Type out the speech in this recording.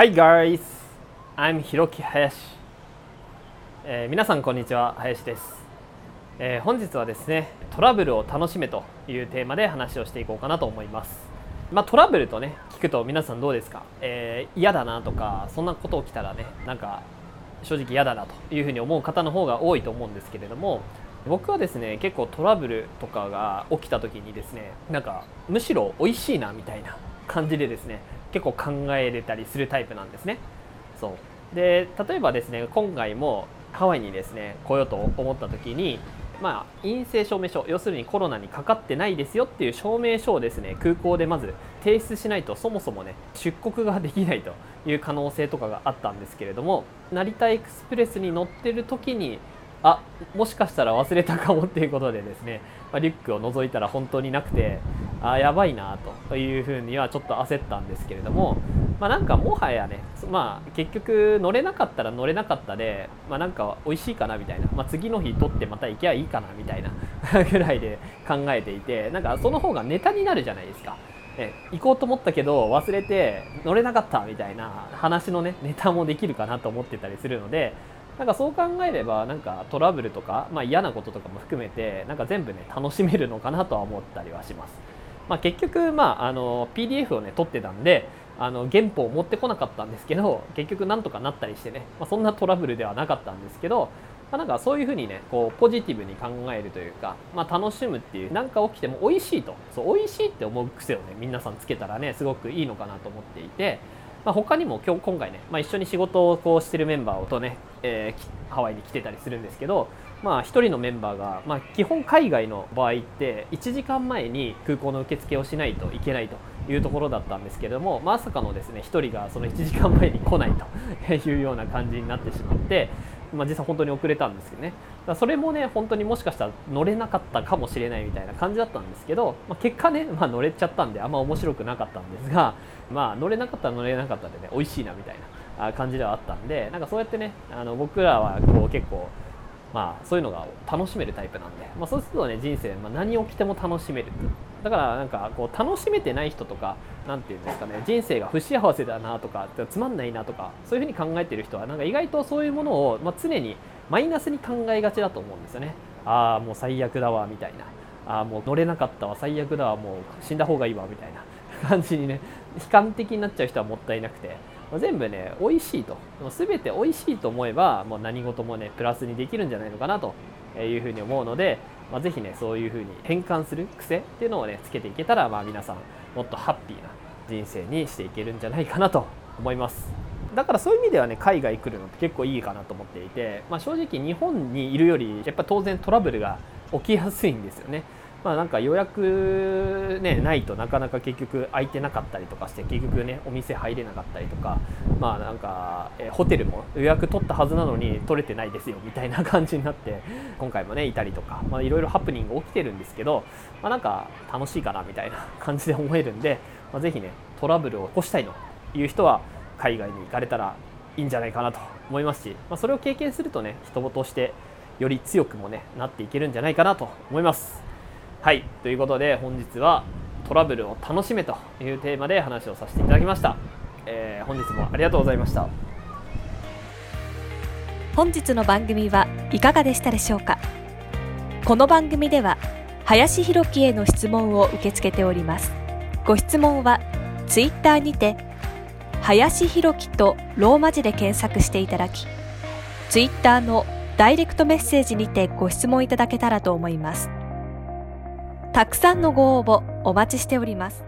Hi guys, I'm ひろき林、えー皆さんこんにちは。林です、えー本日はですねトラブルを楽しめというテーマで話をしていこうかなと思います。まあ、トラブルとね聞くと皆さんどうですか、えー嫌だなとかそんなこと起きたらねなんか正直嫌だなというふうに思う方の方が多いと思うんですけれども僕はですね結構トラブルとかが起きた時にですねなんかむしろ美味しいなみたいな感じでですね結構考えれたりするタイプなんですね。そう。で例えばですね今回もハワイにですね来ようと思った時にまあ、陰性証明書要するにコロナにかかってないですよっていう証明書をですね空港でまず提出しないとそもそもね出国ができないという可能性とかがあったんですけれども成田エクスプレスに乗ってる時にあもしかしたら忘れたかもっていうことでですね、まあ、リュックを覗いたら本当になくてあやばいなというふうにはちょっと焦ったんですけれども、まあ、なんかもはやね、まあ、結局乗れなかったら乗れなかったで、まあ、なんか美味しいかなみたいな、まあ、次の日取ってまた行きゃいいかなみたいな ぐらいで考えていてなんかその方がネタになるじゃないですか。ね、行こうと思ったけど忘れて乗れなかったみたいな話のねネタもできるかなと思ってたりするのでなんかそう考えればなんかトラブルとか、まあ、嫌なこととかも含めてなんか全部ね楽しめるのかなとは思ったりはします。まあ、結局、まあ、あの PDF をね撮ってたんであの原本を持ってこなかったんですけど結局なんとかなったりしてね、まあ、そんなトラブルではなかったんですけど、まあ、なんかそういうふうにねこうポジティブに考えるというか、まあ、楽しむっていうなんか起きても美味しいとそう美味しいって思う癖をね皆さんつけたらねすごくいいのかなと思っていて。まあ、他にも今日今回ね、まあ、一緒に仕事をこうしてるメンバーとね、えーハワイに来てたりするんですけど、まあ、1人のメンバーが、まあ、基本海外の場合って1時間前に空港の受付をしないといけないというところだったんですけどもまさかのですね1人がその1時間前に来ないというような感じになってしまって、まあ、実際本当に遅れたんですけどね。だそれもね本当にもしかしたら乗れなかったかもしれないみたいな感じだったんですけど、まあ、結果ね、まあ、乗れちゃったんであんま面白くなかったんですが、まあ、乗れなかったら乗れなかったでね美味しいなみたいな感じではあったんでなんかそうやってねあの僕らはこう結構まあ、そういうのが楽しめるタイプなんで、まあ、そうするとね人生、まあ、何起きても楽しめるだからなんかこう楽しめてない人とかなんていうんですかね人生が不幸せだなとかつまんないなとかそういうふうに考えてる人はなんか意外とそういうものを、まあ、常にマイナスに考えがちだと思うんですよね。ああもう最悪だわみたいな。ああもう乗れなかったわ最悪だわもう死んだ方がいいわみたいな感じにね悲観的になっちゃう人はもったいなくて。全部ね美味しいと。もう全て美味しいと思えばもう何事もねプラスにできるんじゃないのかなというふうに思うので、まあ、ぜひねそういうふうに変換する癖っていうのをねつけていけたら、まあ、皆さんもっとハッピーな人生にしていけるんじゃないかなと思います。だからそういう意味ではね海外来るのって結構いいかなと思っていて、まあ、正直日本にいるよりやっぱ当然トラブルが起きやすいんですよね。まあ、なんか予約、ね、ないとなかなか結局空いてなかったりとかして結局ねお店入れなかったりとかまあなんか、えホテルも予約取ったはずなのに取れてないですよみたいな感じになって今回もねいたりとかいろいろハプニング起きてるんですけど、まあ、なんか楽しいかなみたいな感じで思えるんで、まあ、ぜひねトラブルを起こしたいという人は海外に行かれたらいいんじゃないかなと思いますし、まあ、それを経験するとね人としてより強くもねなっていけるんじゃないかなと思います。はいということで本日はトラブルを楽しめというテーマで話をさせていただきました、えー本日もありがとうございました。本日の番組はいかがでしたでしょうか？この番組では林博樹への質問を受け付けております。ご質問はツイッターにて林博樹とローマ字で検索していただきツイッターのダイレクトメッセージにてご質問いただけたらと思います。たくさんのご応募お待ちしております。